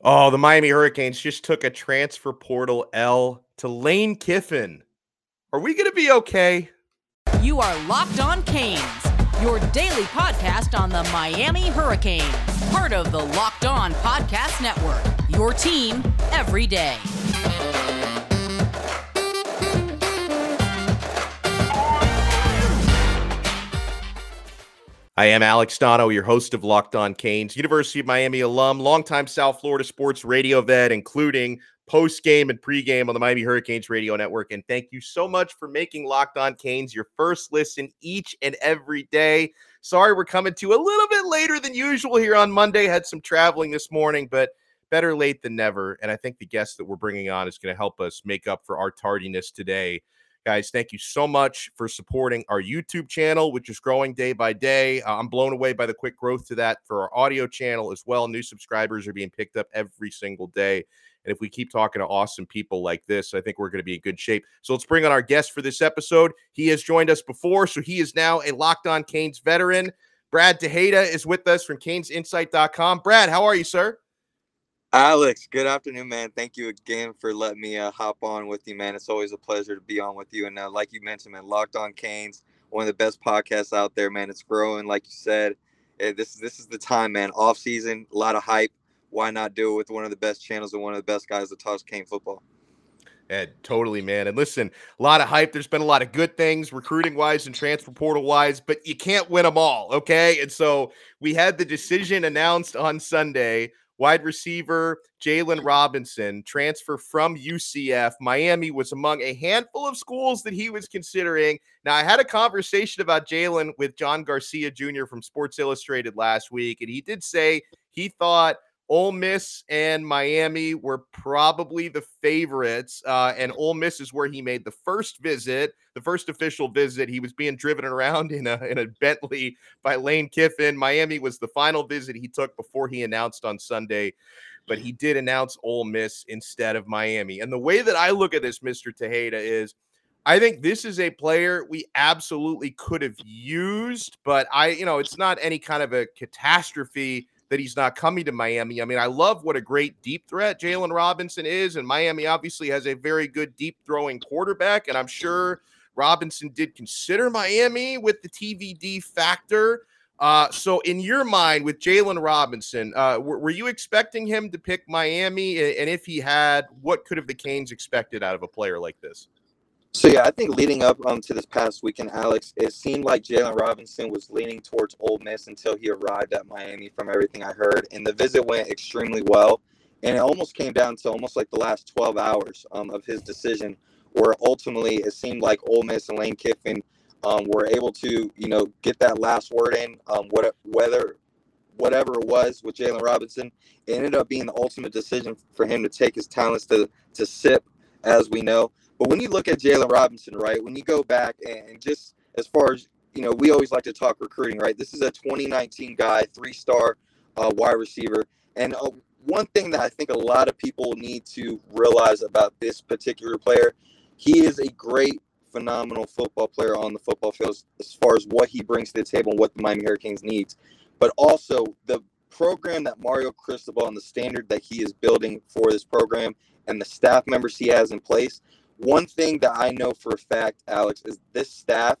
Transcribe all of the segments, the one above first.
Oh, the Miami Hurricanes just took a transfer portal L to Lane Kiffin. Are we going to be okay? You are Locked On Canes, your daily podcast on the Miami Hurricanes, part of the Locked On Podcast Network. Your team every day. I am Alex Donno, your host of Locked On Canes, University of Miami alum, longtime South Florida sports radio vet, including post game and pre-game on the Miami Hurricanes radio network. And thank you so much for making Locked On Canes your first listen each and every day. Sorry, we're coming to a little bit later than usual here on Monday. Had some traveling this morning, but better late than never. And I think the guest that we're bringing on is going to help us make up for our tardiness today. Guys, thank you so much for supporting our YouTube channel, which is growing day by day. Uh, I'm blown away by the quick growth to that for our audio channel as well. New subscribers are being picked up every single day. And if we keep talking to awesome people like this, I think we're going to be in good shape. So let's bring on our guest for this episode. He has joined us before, so he is now a Locked On Canes veteran. Brad Tejeda is with us from CanesInsight.com. Brad, how are you, sir? Alex, good afternoon, man. Thank you again for letting me uh, hop on with you, man. It's always a pleasure to be on with you. And uh, like you mentioned, man, Locked On Canes, one of the best podcasts out there, man. It's growing, like you said. Eh, this this is the time, man. Off season, a lot of hype. Why not do it with one of the best channels and one of the best guys that talks Cane football? Yeah, totally, man. And listen, a lot of hype. There's been a lot of good things, recruiting wise and transfer portal wise, but you can't win them all. Okay. And so we had the decision announced on Sunday wide receiver Jaylon Robinson transfer from UCF. Miami was among a handful of schools that he was considering. Now, I had a conversation about Jaylon with John Garcia Jr. from Sports Illustrated last week, and he did say he thought Ole Miss and Miami were probably the favorites, uh, and Ole Miss is where he made the first visit, the first official visit. He was being driven around in a in a Bentley by Lane Kiffin. Miami was the final visit he took before he announced on Sunday, but he did announce Ole Miss instead of Miami. And the way that I look at this, Mister Tejeda, is. I think this is a player we absolutely could have used, but I, you know, it's not any kind of a catastrophe that he's not coming to Miami. I mean, I love what a great deep threat Jaylon Robinson is, and Miami obviously has a very good deep throwing quarterback, and I'm sure Robinson did consider Miami with the TVD factor. Uh, so, in your mind, with Jaylon Robinson, uh, were, were, you expecting him to pick Miami? And if he had, what could have the Canes expected out of a player like this? So yeah, I think leading up um, to this past weekend, Alex, it seemed like Jaylon Robinson was leaning towards Ole Miss until he arrived at Miami. From everything I heard, and the visit went extremely well, and it almost came down to almost like the last 12 hours um, of his decision, where ultimately it seemed like Ole Miss and Lane Kiffin um, were able to, you know, get that last word in. Um, what, whether whatever it was with Jaylon Robinson, it ended up being the ultimate decision for him to take his talents to to sip, as we know. But when you look at Jaylon Robinson, right, when you go back and just as far as you know, we always like to talk recruiting, right? This is a 2019 guy, three-star uh, wide receiver, and uh, one thing that I think a lot of people need to realize about this particular player, he is a great, phenomenal football player on the football field as far as what he brings to the table and what the Miami Hurricanes needs, but also the program that Mario Cristobal and the standard that he is building for this program and the staff members he has in place one thing that I know for a fact, Alex, is this staff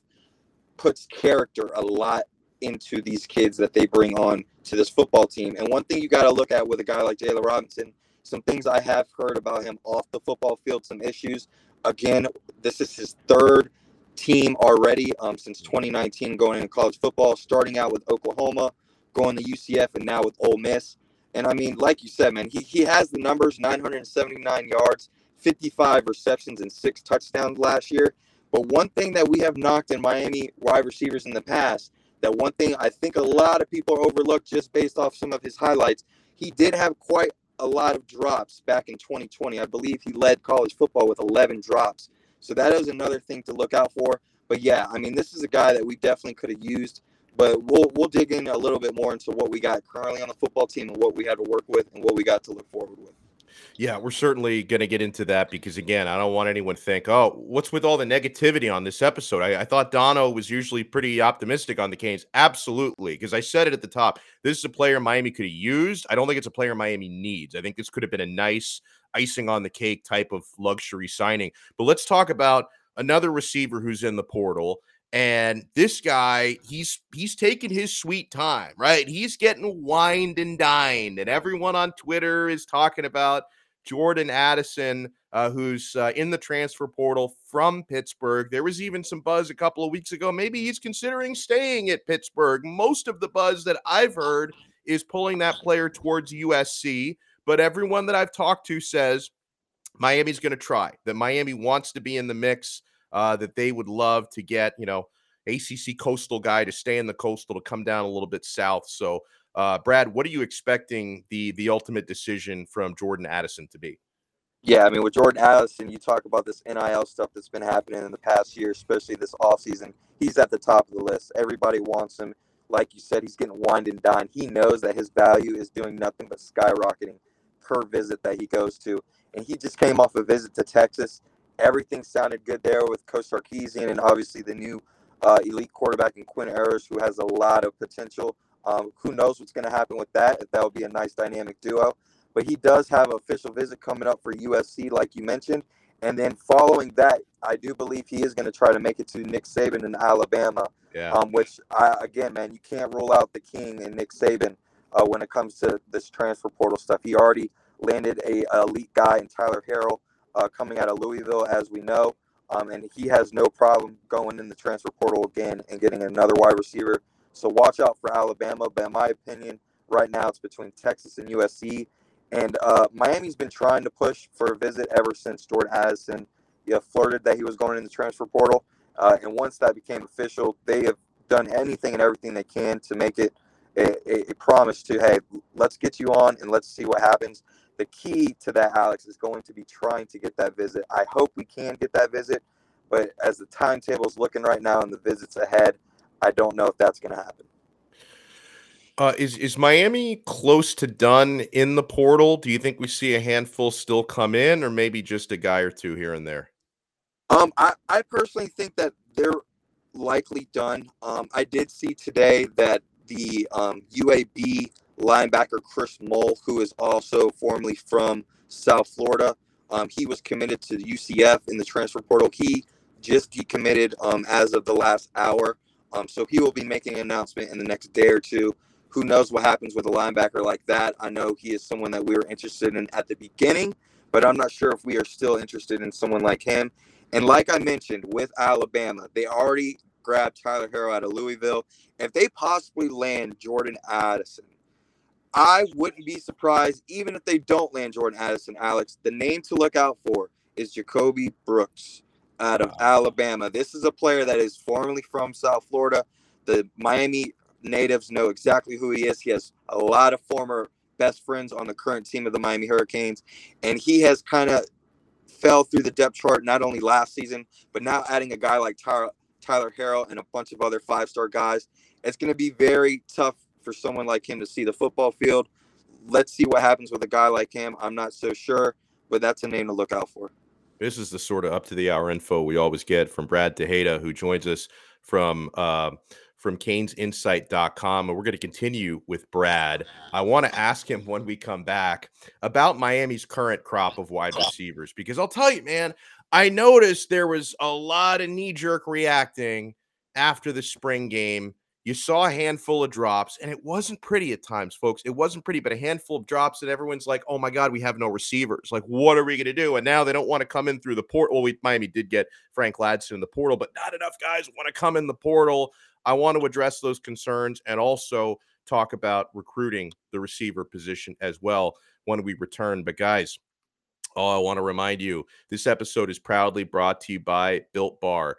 puts character a lot into these kids that they bring on to this football team. And one thing you got to look at with a guy like Jaylon Robinson, some things I have heard about him off the football field, some issues. Again, this is his third team already um, since 2019 going into college football, starting out with Oklahoma, going to UCF, and now with Ole Miss. And I mean, like you said, man, he, he has the numbers 979 yards. 55 receptions and six touchdowns last year. But one thing that we have knocked in Miami wide receivers in the past, that one thing I think a lot of people overlook just based off some of his highlights, he did have quite a lot of drops back in 2020. I believe he led college football with 11 drops. So that is another thing to look out for. But yeah, I mean, this is a guy that we definitely could have used. But we'll we'll dig in a little bit more into what we got currently on the football team and what we had to work with and what we got to look forward with. Yeah, we're certainly going to get into that because, again, I don't want anyone to think, oh, what's with all the negativity on this episode? I, I thought Donno was usually pretty optimistic on the Canes. Absolutely. Because I said it at the top. This is a player Miami could have used. I don't think it's a player Miami needs. I think this could have been a nice icing on the cake type of luxury signing. But let's talk about another receiver who's in the portal. And this guy, he's he's taking his sweet time, right? He's getting wined and dined, and everyone on Twitter is talking about Jordan Addison, uh, who's uh, in the transfer portal from Pittsburgh. There was even some buzz a couple of weeks ago. Maybe he's considering staying at Pittsburgh. Most of the buzz that I've heard is pulling that player towards USC, but everyone that I've talked to says Miami's going to try, that Miami wants to be in the mix, uh, that they would love to get, you know, ACC coastal guy to stay in the coastal to come down a little bit south. So uh, Brad, what are you expecting the the ultimate decision from Jordan Addison to be? Yeah, I mean, with Jordan Addison, you talk about this NIL stuff that's been happening in the past year, especially this offseason. He's at the top of the list. Everybody wants him. Like you said, he's getting wined and dined. He knows that his value is doing nothing but skyrocketing per visit that he goes to. And he just came off a visit to Texas. Everything sounded good there with Coach Sarkisian and obviously the new uh, elite quarterback in Quinn Ewers, who has a lot of potential. Um, who knows what's going to happen with that? If that would be a nice dynamic duo. But he does have an official visit coming up for USC, like you mentioned. And then following that, I do believe he is going to try to make it to Nick Saban in Alabama. Yeah. Um, which I, again, man, you can't rule out the king and Nick Saban uh, when it comes to this transfer portal stuff. He already landed a, a elite guy in Tyler Harrell uh, coming out of Louisville, as we know. Um, and he has no problem going in the transfer portal again and getting another wide receiver so watch out for Alabama. But in my opinion, right now it's between Texas and USC. And uh, Miami's been trying to push for a visit ever since Jordan Addison yeah, flirted that he was going in the transfer portal. Uh, and once that became official, they have done anything and everything they can to make it a, a, a promise to, hey, let's get you on and let's see what happens. The key to that, Alex, is going to be trying to get that visit. I hope we can get that visit, but as the timetable is looking right now and the visits ahead, I don't know if that's going to happen. Uh, is is Miami close to done in the portal? Do you think we see a handful still come in, or maybe just a guy or two here and there? Um, I, I personally think that they're likely done. Um, I did see today that the um, UAB linebacker Chris Moll, who is also formerly from South Florida, um, he was committed to UCF in the transfer portal. He just decommitted um, as of the last hour. Um, so he will be making an announcement in the next day or two. Who knows what happens with a linebacker like that? I know he is someone that we were interested in at the beginning, but I'm not sure if we are still interested in someone like him. And like I mentioned with Alabama, they already grabbed Tyler Harrell out of Louisville. If they possibly land Jordan Addison, I wouldn't be surprised even if they don't land Jordan Addison, Alex. The name to look out for is JaCorey Brooks out of Alabama. This is a player that is formerly from South Florida. The Miami natives know exactly who he is. He has a lot of former best friends on the current team of the Miami Hurricanes, and he has kind of fell through the depth chart not only last season, but now adding a guy like Tyler, Tyler Harrell and a bunch of other five star guys. It's going to be very tough for someone like him to see the football field. Let's see what happens with a guy like him. I'm not so sure, but that's a name to look out for. This is the sort of up to the hour info we always get from Brad Tejeda, who joins us from uh, from canesinsight.com. And we're going to continue with Brad. I want to ask him when we come back about Miami's current crop of wide receivers, because I'll tell you, man, I noticed there was a lot of knee jerk reacting after the spring game you saw a handful of drops, and it wasn't pretty at times, folks. It wasn't pretty, but a handful of drops, and everyone's like, "Oh my God, we have no receivers. Like, what are we going to do?" And now they don't want to come in through the portal. Well, we, Miami did get Frank Ladson in the portal, but not enough guys want to come in the portal. I want to address those concerns and also talk about recruiting the receiver position as well when we return. But guys, oh, I want to remind you, this episode is proudly brought to you by Built Bar.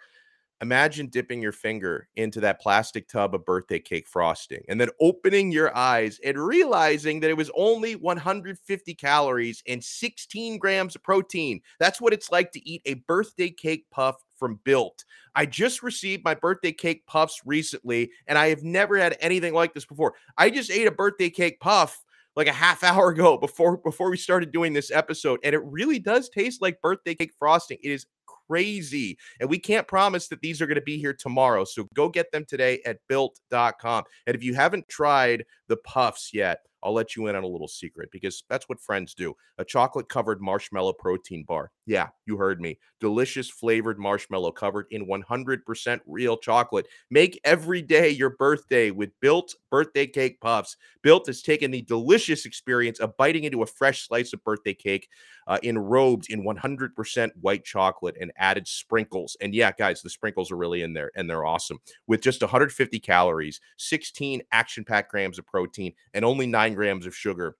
Imagine dipping your finger into that plastic tub of birthday cake frosting and then opening your eyes and realizing that it was only 150 calories and 16 grams of protein. That's what it's like to eat a birthday cake puff from Built. I just received my birthday cake puffs recently, and I have never had anything like this before. I just ate a birthday cake puff like a half hour ago before before we started doing this episode, and it really does taste like birthday cake frosting. It is crazy. And we can't promise that these are going to be here tomorrow. So go get them today at built.com. And if you haven't tried the puffs yet, I'll let you in on a little secret because that's what friends do. A chocolate covered marshmallow protein bar. Yeah, you heard me. Delicious flavored marshmallow covered in 100% real chocolate. Make every day your birthday with Built birthday cake puffs. Built has taken the delicious experience of biting into a fresh slice of birthday cake uh, enrobed in 100% white chocolate and added sprinkles. And yeah, guys, the sprinkles are really in there and they're awesome. With just 150 calories, 16 action packed grams of protein, and only nine grams of sugar.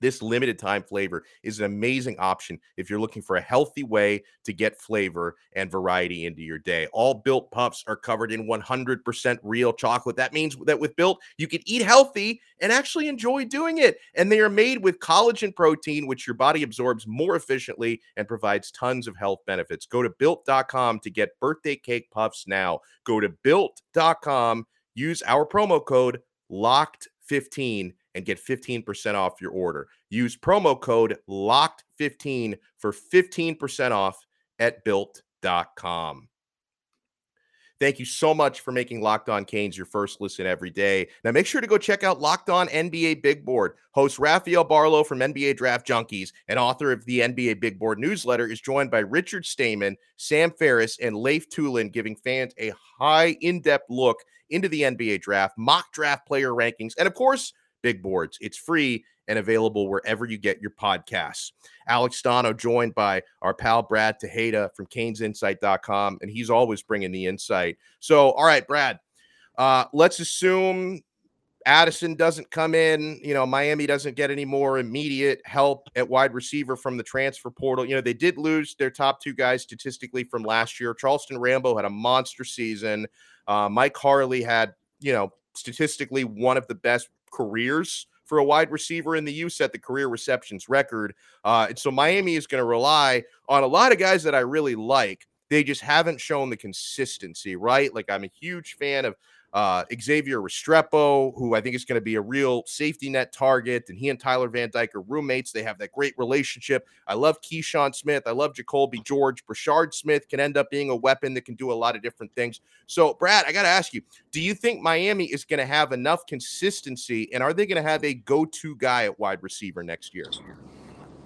This limited time flavor is an amazing option if you're looking for a healthy way to get flavor and variety into your day. All built puffs are covered in 100% real chocolate. That means that with built, you can eat healthy and actually enjoy doing it. And they are made with collagen protein, which your body absorbs more efficiently and provides tons of health benefits. Go to built.com to get birthday cake puffs now. Go to built.com, use our promo code LOCKED15 and get 15% off your order. Use promo code LOCKED15 for 15% off at built.com. Thank you so much for making Locked On Canes your first listen every day. Now, make sure to go check out Locked On NBA Big Board. Host Rafael Barlowe from NBA Draft Junkies and author of the NBA Big Board newsletter is joined by Richard Stayman, Sam Ferris, and Leif Tulin, giving fans a high, in depth look into the NBA draft, mock draft player rankings, and of course, big boards. It's free and available wherever you get your podcasts. Alex Donno joined by our pal Brad Tejeda from CanesInsight.com, and he's always bringing the insight. So, all right, Brad, uh, let's assume Addison doesn't come in. You know, Miami doesn't get any more immediate help at wide receiver from the transfer portal. You know, they did lose their top two guys statistically from last year. Charleston Rambo had a monster season. Uh, Mike Harley had, you know, statistically one of the best careers for a wide receiver in the U set the career receptions record. Uh, and so Miami is going to rely on a lot of guys that I really like. They just haven't shown the consistency, right? Like I'm a huge fan of uh, Xavier Restrepo, who I think is going to be a real safety net target. And he and Tyler Van Dyke are roommates. They have that great relationship. I love Keyshawn Smith. I love Jacolby George. Brashard Smith can end up being a weapon that can do a lot of different things. So, Brad, I got to ask you do you think Miami is going to have enough consistency? And are they going to have a go to guy at wide receiver next year?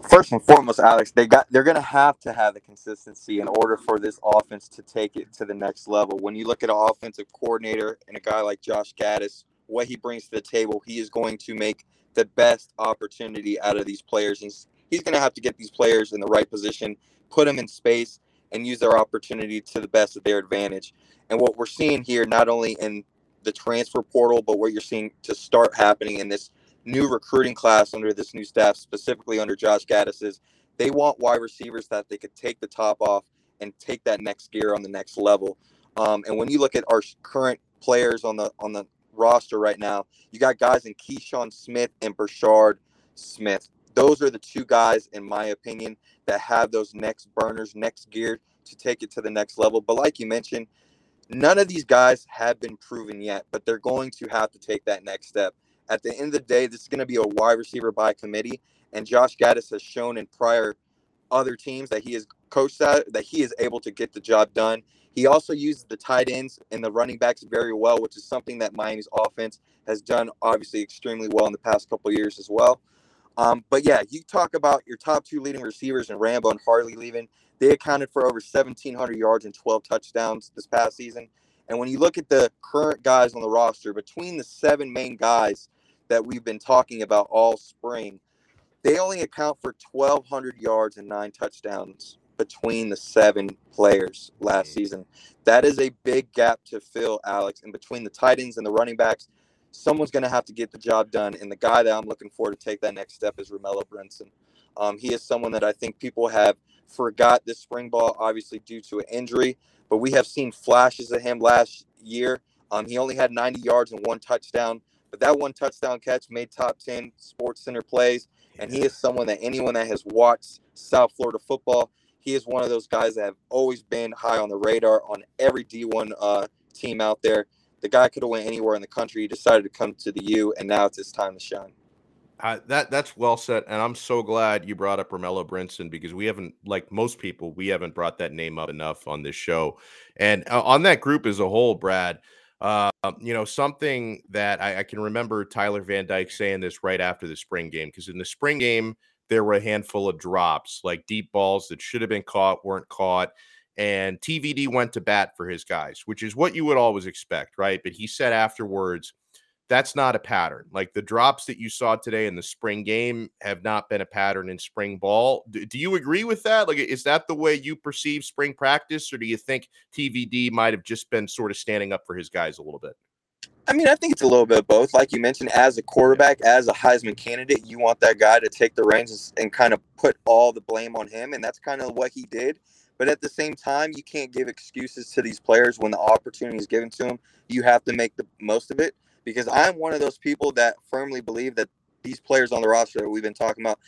First and foremost, Alex, they got they're gonna have to have the consistency in order for this offense to take it to the next level. When you look at an offensive coordinator and a guy like Josh Gattis, what he brings to the table, he is going to make the best opportunity out of these players. He's he's gonna have to get these players in the right position, put them in space, and use their opportunity to the best of their advantage. And what we're seeing here, not only in the transfer portal, but what you're seeing to start happening in this new recruiting class under this new staff, specifically under Josh Gattis, is they want wide receivers that they could take the top off and take that next gear on the next level. Um, and when you look at our current players on the on the roster right now, you got guys in Keyshawn Smith and Brashard Smith. Those are the two guys, in my opinion, that have those next burners, next gear to take it to the next level. But like you mentioned, none of these guys have been proven yet, but they're going to have to take that next step. At the end of the day, this is going to be a wide receiver by committee, and Josh Gattis has shown in prior other teams that he is coached that that he is able to get the job done. He also uses the tight ends and the running backs very well, which is something that Miami's offense has done obviously extremely well in the past couple years as well. Um, but yeah, you talk about your top two leading receivers and Rambo and Harley leaving. They accounted for over 1,700 yards and 12 touchdowns this past season. And when you look at the current guys on the roster, between the seven main guys that we've been talking about all spring, they only account for 1,200 yards and nine touchdowns between the seven players last season. That is a big gap to fill, Alex. And between the tight ends and the running backs, someone's going to have to get the job done. And the guy that I'm looking for to take that next step is Romello Brinson. Um, he is someone that I think people have forgot this spring ball, obviously due to an injury, but we have seen flashes of him last year. Um, he only had 90 yards and one touchdown but that one touchdown catch made top 10 sports center plays. And he is someone that anyone that has watched South Florida football, he is one of those guys that have always been high on the radar on every D1 uh, team out there. The guy could have went anywhere in the country. He decided to come to the U, and now it's his time to shine. That that's well said, and I'm so glad you brought up Romello Brinson because we haven't, like most people, we haven't brought that name up enough on this show, and uh, on that group as a whole, Brad. Uh, you know, something that I, I, can remember Tyler Van Dyke saying this right after the spring game because in the spring game there were a handful of drops, like deep balls that should have been caught weren't caught, and TVD went to bat for his guys, which is what you would always expect, right? But he said afterwards that's not a pattern. Like the drops that you saw today in the spring game have not been a pattern in spring ball. Do, do, you agree with that? Like, is that the way you perceive spring practice, or do you think TVD might have just been sort of standing up for his guys a little bit? I mean, I think it's a little bit of both. Like you mentioned, as a quarterback, as a Heisman candidate, you want that guy to take the reins and kind of put all the blame on him. And that's kind of what he did. But at the same time, you can't give excuses to these players when the opportunity is given to them. You have to make the most of it because I'm one of those people that firmly believe that these players on the roster that we've been talking about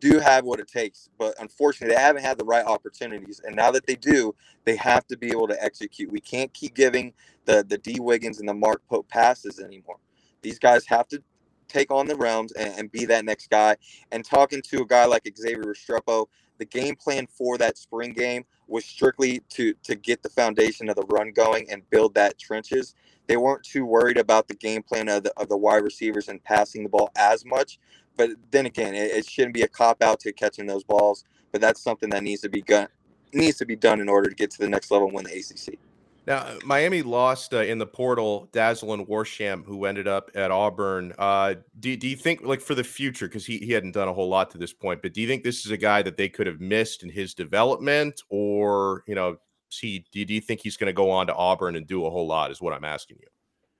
do have what it takes, but unfortunately, they haven't had the right opportunities. And now that they do, they have to be able to execute. We can't keep giving the the Dee Wiggins and the Mark Pope passes anymore. These guys have to take on the realms and, and be that next guy. And talking to a guy like Xavier Restrepo, the game plan for that spring game was strictly to to get the foundation of the run going and build that trenches they weren't too worried about the game plan of the, of the wide receivers and passing the ball as much. But then again, it, it shouldn't be a cop out to catching those balls. But that's something that needs to be done needs to be done in order to get to the next level and win the ACC. Now, Miami lost uh, in the portal Dazalin Worsham, who ended up at Auburn. Uh, do, do you think, like, for the future, because he, he hadn't done a whole lot to this point, but do you think this is a guy that they could have missed in his development? Or, you know, he do you think he's going to go on to Auburn and do a whole lot? Is what I'm asking you.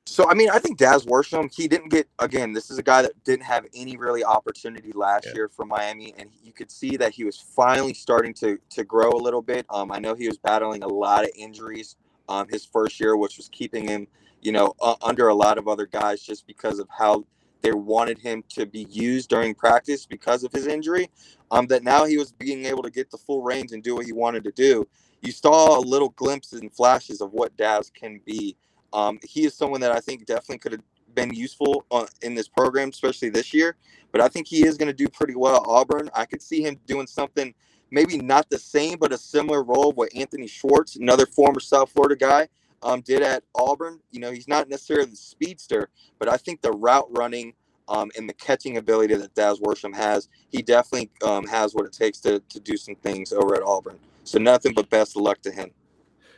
So I mean, I think Daz Worsham, he didn't get again. This is a guy that didn't have any really opportunity last yeah. year for Miami, and you could see that he was finally starting to to grow a little bit. Um, I know he was battling a lot of injuries um his first year, which was keeping him, you know, uh, under a lot of other guys just because of how they wanted him to be used during practice because of his injury. Um, that now he was being able to get the full range and do what he wanted to do you saw a little glimpses and flashes of what Daz can be. Um, he is someone that I think definitely could have been useful in this program, especially this year. But I think he is going to do pretty well at Auburn. I could see him doing something maybe not the same, but a similar role what Anthony Schwartz, another former South Florida guy, um, did at Auburn. You know, he's not necessarily the speedster, but I think the route running um, and the catching ability that Daz Worsham has, he definitely um, has what it takes to, to do some things over at Auburn. So nothing but best of luck to him.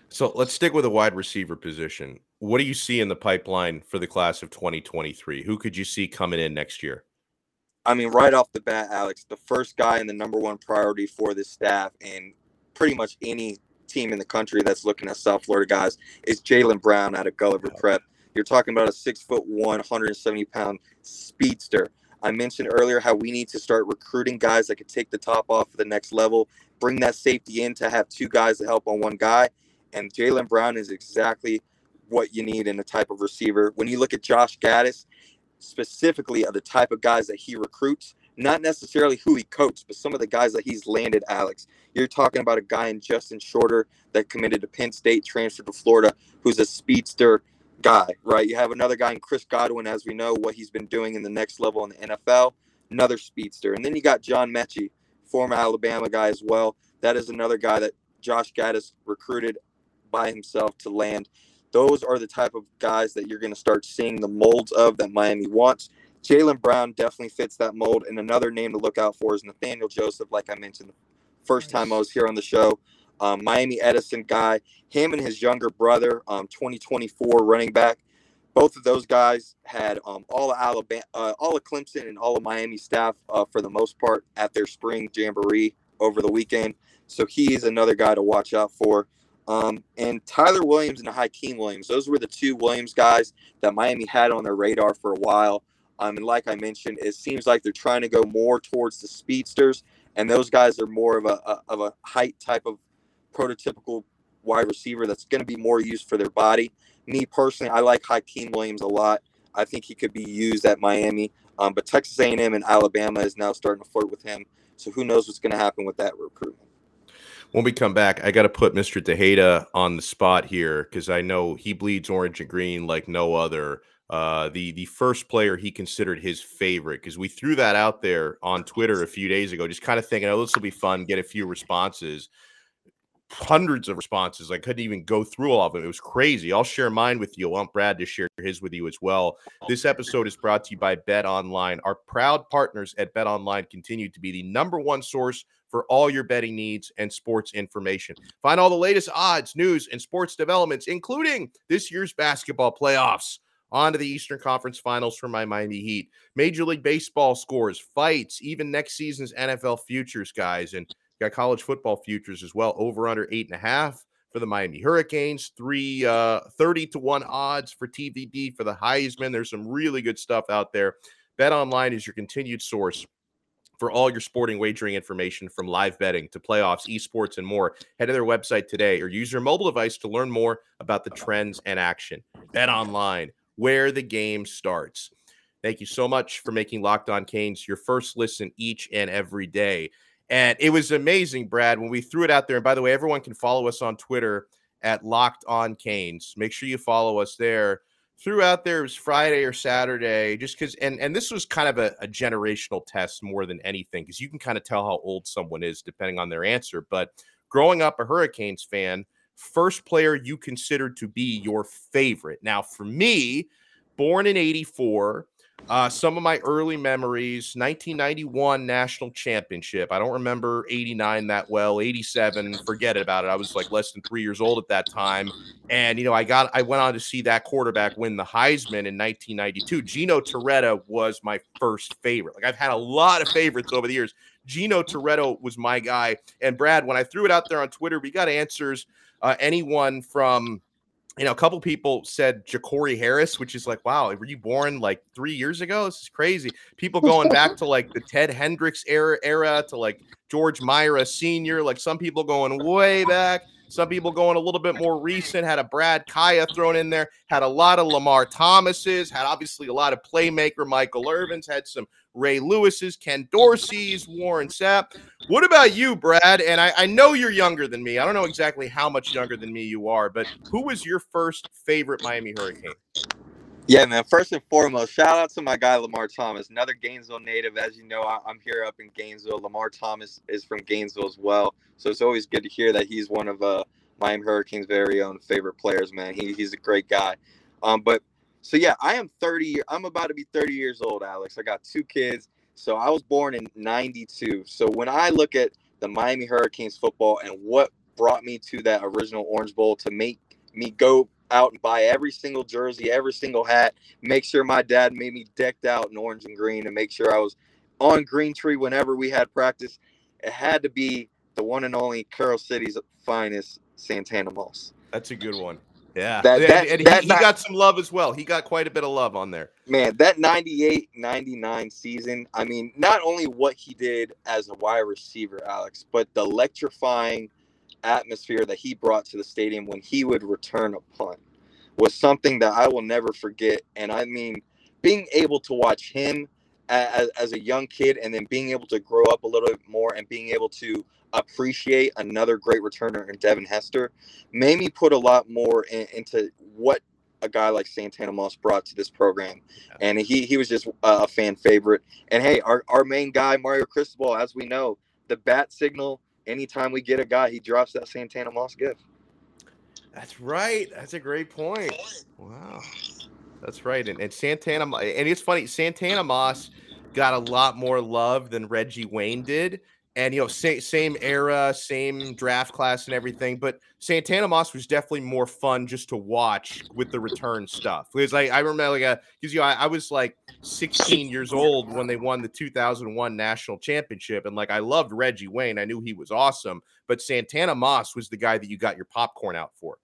So let's stick with the wide receiver position. What do you see in the pipeline for the class of 2023? Who could you see coming in next year? I mean, right off the bat, Alex, the first guy and the number one priority for the staff and pretty much any team in the country that's looking at South Florida guys is Jalen Brown out of Gulliver Prep. You're talking about a six foot one, 170 pound speedster. I mentioned earlier how we need to start recruiting guys that could take the top off of the next level bring that safety in to have two guys to help on one guy. And Jalen Brown is exactly what you need in the type of receiver. When you look at Josh Gattis, specifically of the type of guys that he recruits, not necessarily who he coached, but some of the guys that he's landed, Alex. You're talking about a guy in Justin Shorter that committed to Penn State, transferred to Florida, who's a speedster guy, right? You have another guy in Chris Godwin, as we know, what he's been doing in the next level in the NFL, another speedster. And then you got John Metchie, former Alabama guy as well. That is another guy that Josh Gattis recruited by himself to land. Those are the type of guys that you're going to start seeing the molds of that Miami wants. Jalen Brown definitely fits that mold. And another name to look out for is Nathaniel Joseph, like I mentioned the first time I was here on the show. Um, Miami Edison guy, him and his younger brother, um, 2024 running back both of those guys had um, all of Alabama, uh, all of Clemson, and all of Miami staff uh, for the most part at their spring jamboree over the weekend. So he's another guy to watch out for. Um, and Tyler Williams and Hykeem Williams, those were the two Williams guys that Miami had on their radar for a while. Um, and like I mentioned, it seems like they're trying to go more towards the speedsters, and those guys are more of a, a of a height type of prototypical wide receiver that's going to be more used for their body me personally, I like Hykeem Williams a lot. I think he could be used at Miami. Um, but Texas A&M and Alabama is now starting to flirt with him. So who knows what's going to happen with that recruitment. When we come back, I got to put Mr. Tejeda on the spot here because I know he bleeds orange and green like no other. uh, the the first player he considered his favorite because we threw that out there on Twitter a few days ago, just kind of thinking, oh, this will be fun, get a few responses. Hundreds of responses. I couldn't even go through all of them. It was crazy. I'll share mine with you. I want Brad to share his with you as well. This episode is brought to you by Bet Online. Our proud partners at Bet Online continue to be the number one source for all your betting needs and sports information. Find all the latest odds, news, and sports developments, including this year's basketball playoffs on to the Eastern Conference Finals for my Miami Heat. Major League Baseball scores, fights, even next season's NFL futures, guys, and got college football futures as well. Over under eight and a half for the Miami Hurricanes, three uh, 30 to one odds for TVD for the Heisman. There's some really good stuff out there. Bet Online is your continued source for all your sporting wagering information from live betting to playoffs, esports, and more. Head to their website today or use your mobile device to learn more about the trends and action. Bet online where the game starts. Thank you so much for making Locked On Canes your first listen each and every day. And it was amazing, Brad, when we threw it out there. And by the way, everyone can follow us on Twitter at Locked On Canes. Make sure you follow us there. Threw out there it was Friday or Saturday, just because, and and this was kind of a, a generational test more than anything, because you can kind of tell how old someone is depending on their answer. But growing up a Hurricanes fan, first player you considered to be your favorite. Now, for me, born in 84, uh, some of my early memories 1991 national championship. I don't remember 89 that well. 87, forget about it. I was like less than three years old at that time. And, you know, I got, I went on to see that quarterback win the Heisman in 1992. Gino Torretta was my first favorite. Like I've had a lot of favorites over the years. Gino Torretta was my guy. And Brad, when I threw it out there on Twitter, we got answers uh, anyone from you know, a couple people said Jacory Harris, which is like, wow, were you born like three years ago? This is crazy. People going back to like the Ted Hendricks era, era to like George Mira Sr., like some people going way back. Some people going a little bit more recent, had a Brad Kaaya thrown in there, had a lot of Lamar Thomases, had obviously a lot of playmaker Michael Irvin's, had some Ray Lewis's, Ken Dorsey's, Warren Sapp. What about you, Brad? And I, I, know you're younger than me. I don't know exactly how much younger than me you are, but who was your first favorite Miami Hurricane? Yeah, man. First and foremost, shout out to my guy Lamar Thomas, another Gainesville native. As you know, I, am here up in Gainesville. Lamar Thomas is from Gainesville as well, so it's always good to hear that he's one of uh, Miami Hurricanes' very own favorite players. Man, he, he's a great guy. Um, but so yeah, I am 30. I'm about to be 30 years old, Alex. I got two kids. So I was born in 92. So when I look at the Miami Hurricanes football and what brought me to that original Orange Bowl to make me go out and buy every single jersey, every single hat, make sure my dad made me decked out in orange and green and make sure I was on Greentree whenever we had practice. It had to be the one and only Carol City's finest Santana Moss. That's a good one. Yeah. That, that, and, that, he, he got some love as well. He got quite a bit of love on there. Man, that 98 99 season, I mean, not only what he did as a wide receiver, Alex, but the electrifying atmosphere that he brought to the stadium when he would return a punt was something that I will never forget. And I mean, being able to watch him as, as a young kid and then being able to grow up a little bit more and being able to appreciate another great returner in Devin Hester made me put a lot more in, into what a guy like Santana Moss brought to this program. And he, he was just a fan favorite. And hey, our, our main guy, Mario Cristobal, as we know, the bat signal, anytime we get a guy, he drops that Santana Moss gift. That's right. That's a great point. Wow. That's right. And, and Santana, and it's funny, Santana Moss got a lot more love than Reggie Wayne did and you know same same era same draft class and everything but santana moss was definitely more fun just to watch with the return stuff because i, I remember like because uh, you know I, I, was like 16 years old when they won the 2001 national championship and like i loved reggie wayne i knew he was awesome but santana moss was the guy that you got your popcorn out for.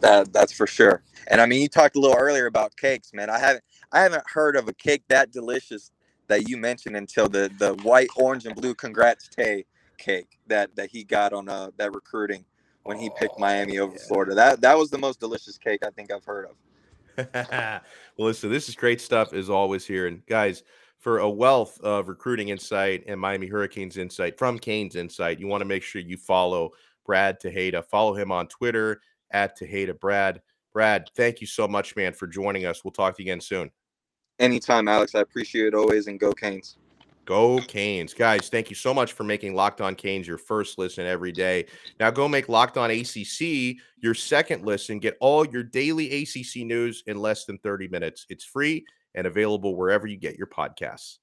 That, that's for sure and i mean you talked a little earlier about cakes man i haven't i haven't heard of a cake that delicious that you mentioned until the the white, orange, and blue congrats Tay cake that that he got on uh that recruiting when he picked Miami over yeah. Florida. That that was the most delicious cake I think I've heard of. well, listen, this is great stuff as always here, and guys. For a wealth of recruiting insight and Miami Hurricanes insight from Canes Insight, you want to make sure you follow Brad Tejeda. Follow him on Twitter at Tejeda Brad. Brad, thank you so much, man, for joining us. We'll talk to you again soon. Anytime, Alex. I appreciate it always, and go Canes. Go Canes. Guys, thank you so much for making Locked On Canes your first listen every day. Now go make Locked On ACC your second listen. Get all your daily ACC news in less than 30 minutes. It's free and available wherever you get your podcasts.